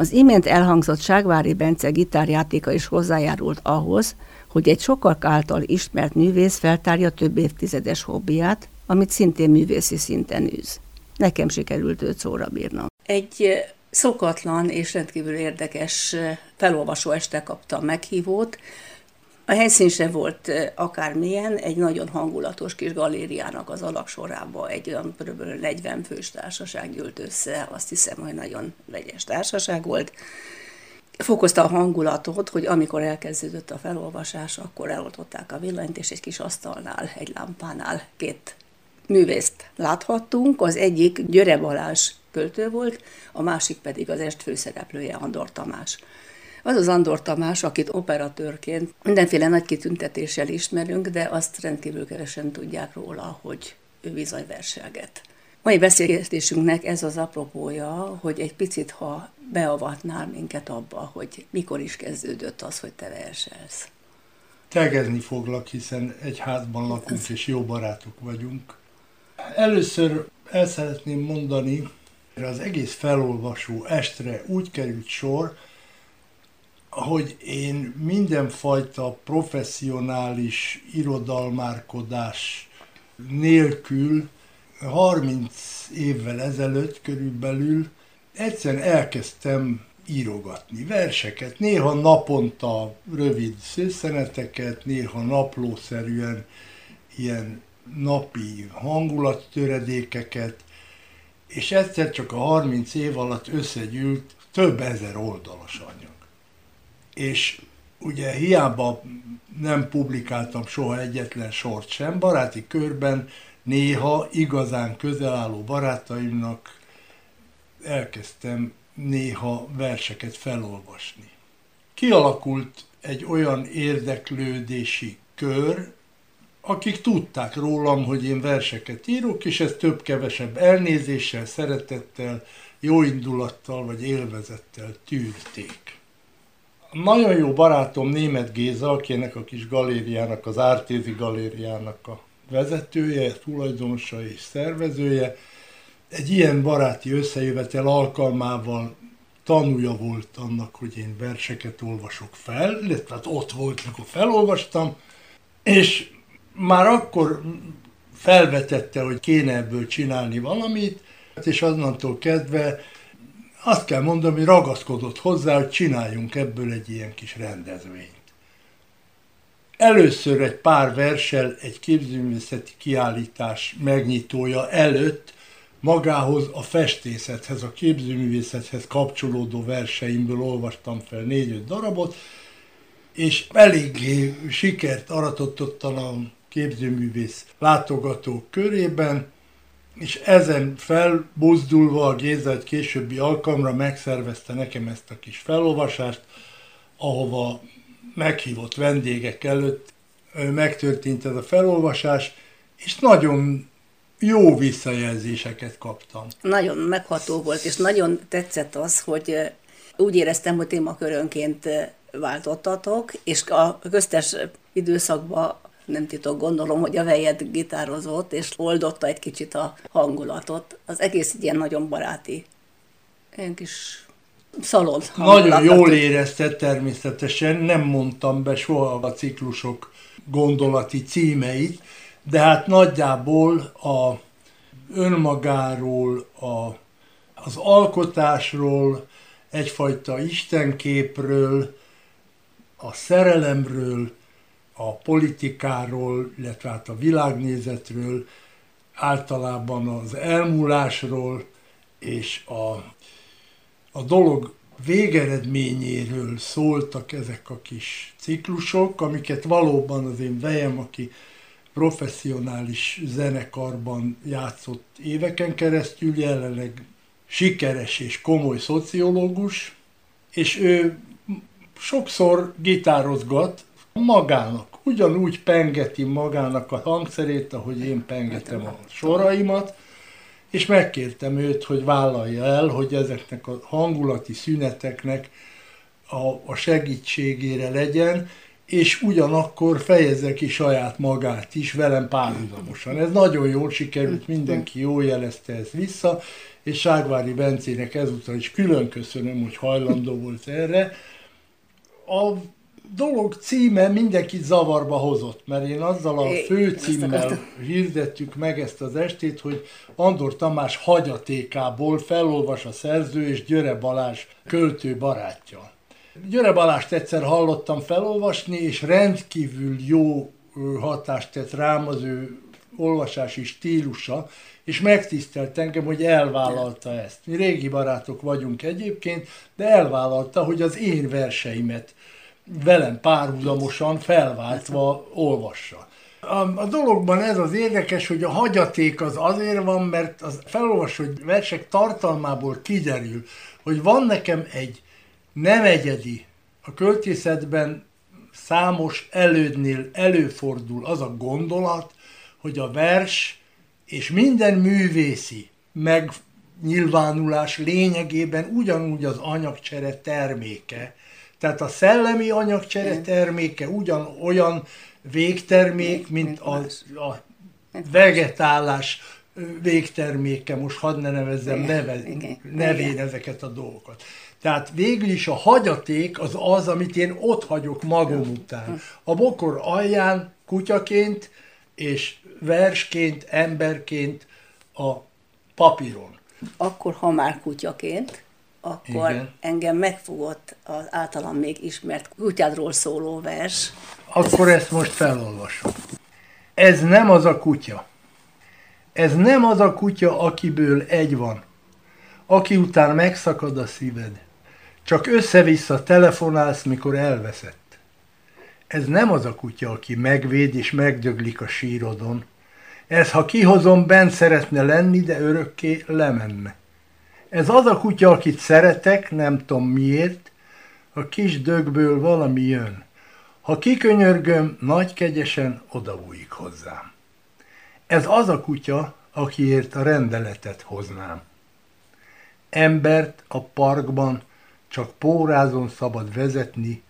Az imént elhangzott Ságvári Bence gitárjátéka is hozzájárult ahhoz, hogy egy sokak által ismert művész feltárja több évtizedes hobbiát, amit szintén művészi szinten űz. Nekem sikerült őt szóra bírnom. Egy szokatlan és rendkívül érdekes felolvasó este kaptam meghívót. A helyszín se volt akármilyen, egy nagyon hangulatos kis galériának az alaksorába egy olyan kb. 40 fős társaság gyűlt össze, azt hiszem, hogy nagyon vegyes társaság volt. Fokozta a hangulatot, hogy amikor elkezdődött a felolvasás, akkor eloltották a villanyt, és egy kis asztalnál, egy lámpánál két művészt láthattunk. Az egyik Györe Balázs költő volt, a másik pedig az est főszereplője Andor Tamás. Az az Andor Tamás, akit operatőrként mindenféle nagy kitüntetéssel ismerünk, de azt rendkívül keresen tudják róla, hogy ő bizony verselget. Mai beszélgetésünknek ez az apropója, hogy egy picit, ha beavatnál minket abba, hogy mikor is kezdődött az, hogy te verselsz. Tegezni foglak, hiszen egy házban lakunk és jó barátok vagyunk. Először el szeretném mondani, az egész felolvasó estre úgy került sor, hogy én mindenfajta professzionális irodalmárkodás nélkül 30 évvel ezelőtt körülbelül egyszerűen elkezdtem írogatni verseket, néha naponta rövid szőszeneteket, néha naplószerűen ilyen napi hangulattöredékeket, és egyszer csak a 30 év alatt összegyűlt több ezer oldalas anyag. És ugye hiába nem publikáltam soha egyetlen sort sem, baráti körben néha igazán közel álló barátaimnak elkezdtem néha verseket felolvasni. Kialakult egy olyan érdeklődési kör, akik tudták rólam, hogy én verseket írok, és ezt több-kevesebb elnézéssel, szeretettel, jóindulattal vagy élvezettel tűrték. Nagyon jó barátom német Géza, akinek a kis galériának, az Ártézi galériának a vezetője, tulajdonosa és szervezője, egy ilyen baráti összejövetel alkalmával tanúja volt annak, hogy én verseket olvasok fel, illetve hát ott volt, mikor felolvastam, és már akkor felvetette, hogy kéne ebből csinálni valamit, és azonnantól kezdve azt kell mondani, hogy ragaszkodott hozzá, hogy csináljunk ebből egy ilyen kis rendezvényt. Először egy pár versel egy képzőművészeti kiállítás megnyitója előtt magához a festészethez, a képzőművészethez kapcsolódó verseimből olvastam fel négy-öt darabot, és eléggé sikert aratott ottan a képzőművész látogatók körében, és ezen felbuzdulva a Géza egy későbbi alkalomra megszervezte nekem ezt a kis felolvasást, ahova meghívott vendégek előtt megtörtént ez a felolvasás, és nagyon jó visszajelzéseket kaptam. Nagyon megható volt, és nagyon tetszett az, hogy úgy éreztem, hogy témakörönként váltottatok, és a köztes időszakban nem titok, gondolom, hogy a vejed gitározott, és oldotta egy kicsit a hangulatot. Az egész ilyen nagyon baráti, ilyen kis szalon Nagyon jól érezte természetesen, nem mondtam be soha a ciklusok gondolati címeit, de hát nagyjából a önmagáról, a, az alkotásról, egyfajta istenképről, a szerelemről, a politikáról, illetve hát a világnézetről, általában az elmúlásról és a, a dolog végeredményéről szóltak ezek a kis ciklusok, amiket valóban az én vejem, aki professzionális zenekarban játszott éveken keresztül, jelenleg sikeres és komoly szociológus, és ő sokszor gitározgat magának, ugyanúgy pengeti magának a hangszerét, ahogy én pengetem a soraimat, és megkértem őt, hogy vállalja el, hogy ezeknek a hangulati szüneteknek a, a segítségére legyen, és ugyanakkor fejezze ki saját magát is velem párhuzamosan. Ez nagyon jól sikerült, mindenki jól jelezte ezt vissza, és Ságvári Bencének ezúttal is külön köszönöm, hogy hajlandó volt erre. A dolog címe mindenkit zavarba hozott, mert én azzal a főcímmel hirdettük meg ezt az estét, hogy Andor Tamás hagyatékából felolvas a szerző és Györe Balázs költő barátja. Györe Balást egyszer hallottam felolvasni, és rendkívül jó hatást tett rám az ő olvasási stílusa, és megtisztelt engem, hogy elvállalta ezt. Mi régi barátok vagyunk egyébként, de elvállalta, hogy az én verseimet velem párhuzamosan felváltva olvassa. A, a dologban ez az érdekes, hogy a hagyaték az azért van, mert az felolvasott versek tartalmából kiderül, hogy van nekem egy nem egyedi, a költészetben számos elődnél előfordul az a gondolat, hogy a vers és minden művészi megnyilvánulás lényegében ugyanúgy az anyagcsere terméke. Tehát a szellemi anyagcsere terméke ugyanolyan végtermék, mint a, a vegetálás végterméke, most hadd ne nevezzem neve, nevén ezeket a dolgokat. Tehát végül is a hagyaték az az, amit én ott hagyok magam után. A bokor alján kutyaként és versként, emberként a papíron. Akkor, ha már kutyaként, akkor Igen. engem megfogott az általam még ismert kutyádról szóló vers. Akkor ezt most felolvasom. Ez nem az a kutya. Ez nem az a kutya, akiből egy van, aki után megszakad a szíved. Csak össze-vissza telefonálsz, mikor elveszett. Ez nem az a kutya, aki megvéd és megdöglik a sírodon. Ez, ha kihozom, bent szeretne lenni, de örökké lemenne. Ez az a kutya, akit szeretek, nem tudom miért, a kis dögből valami jön. Ha kikönyörgöm, nagy kegyesen odabújik hozzám. Ez az a kutya, akiért a rendeletet hoznám. Embert a parkban csak pórázon szabad vezetni,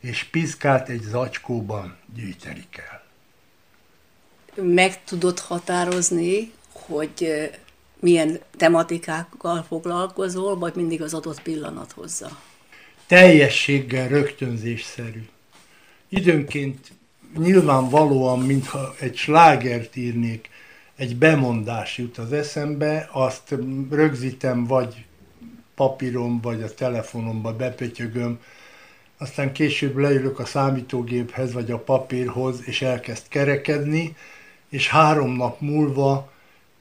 és piszkát egy zacskóban gyűjteni kell. Meg tudod határozni, hogy milyen tematikákkal foglalkozol, vagy mindig az adott pillanat hozza? Teljességgel rögtönzésszerű. Időnként nyilvánvalóan, mintha egy slágert írnék, egy bemondás jut az eszembe, azt rögzítem vagy papíron, vagy a telefonomba bepötyögöm, aztán később leülök a számítógéphez, vagy a papírhoz, és elkezd kerekedni, és három nap múlva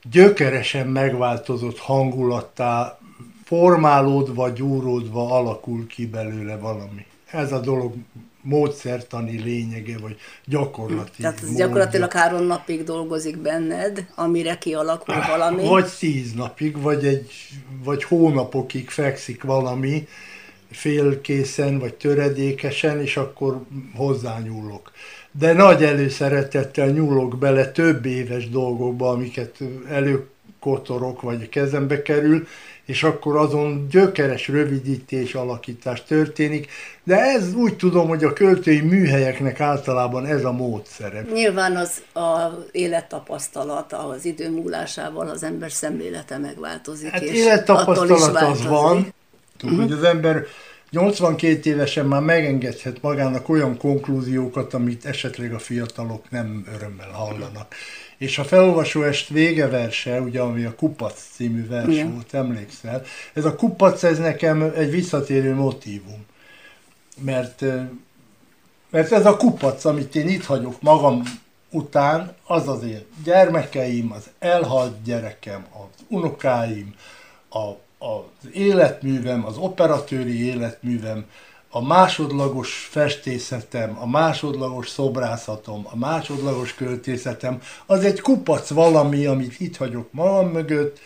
gyökeresen megváltozott hangulattá, formálódva, gyúródva alakul ki belőle valami. Ez a dolog módszertani lényege, vagy gyakorlati Tehát ez gyakorlatilag három napig dolgozik benned, amire kialakul valami. Vagy tíz napig, vagy, egy, vagy hónapokig fekszik valami, félkészen, vagy töredékesen, és akkor hozzányúlok. De nagy előszeretettel nyúlok bele több éves dolgokba, amiket előkotorok, vagy a kezembe kerül, és akkor azon gyökeres rövidítés, alakítás történik, de ez úgy tudom, hogy a költői műhelyeknek általában ez a módszere. Nyilván az a élettapasztalat, az idő múlásával az ember szemlélete megváltozik. Hát és élettapasztalat az van, hogy az ember 82 évesen már megengedhet magának olyan konklúziókat, amit esetleg a fiatalok nem örömmel hallanak. És a felolvasó est vége verse, ugye, ami a Kupac című vers Igen. volt, emlékszel, ez a Kupac, ez nekem egy visszatérő motívum. Mert, mert ez a kupac, amit én itt hagyok magam után, az azért gyermekeim, az elhalt gyerekem, az unokáim, a, az életművem, az operatőri életművem, a másodlagos festészetem, a másodlagos szobrászatom, a másodlagos költészetem, az egy kupac valami, amit itt hagyok magam mögött,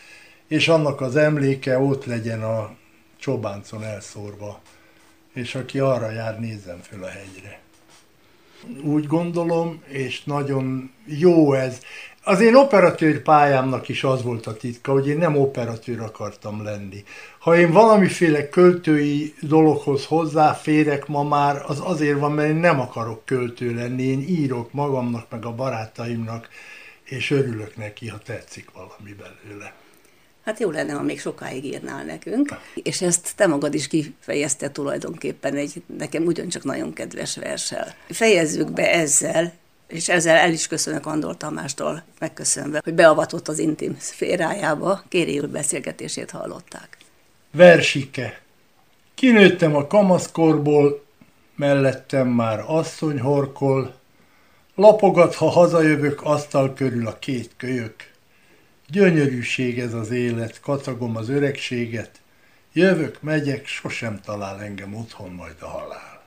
és annak az emléke ott legyen a csobáncon elszórva. És aki arra jár, nézzen föl a hegyre. Úgy gondolom, és nagyon jó ez. Az én operatőr pályámnak is az volt a titka, hogy én nem operatőr akartam lenni. Ha én valamiféle költői dologhoz hozzáférek ma már, az azért van, mert én nem akarok költő lenni, én írok magamnak, meg a barátaimnak, és örülök neki, ha tetszik valami belőle. Hát jó lenne, ha még sokáig írnál nekünk, és ezt te magad is kifejezte tulajdonképpen egy nekem ugyancsak nagyon kedves versel. Fejezzük be ezzel, és ezzel el is köszönök Andor Tamástól megköszönve, hogy beavatott az intim szférájába, Kéri úr beszélgetését hallották. Versike. Kinőttem a kamaszkorból, mellettem már asszony horkol, lapogat, ha hazajövök, asztal körül a két kölyök. Gyönyörűség ez az élet, kacagom az öregséget, jövök, megyek, sosem talál engem otthon majd a halál.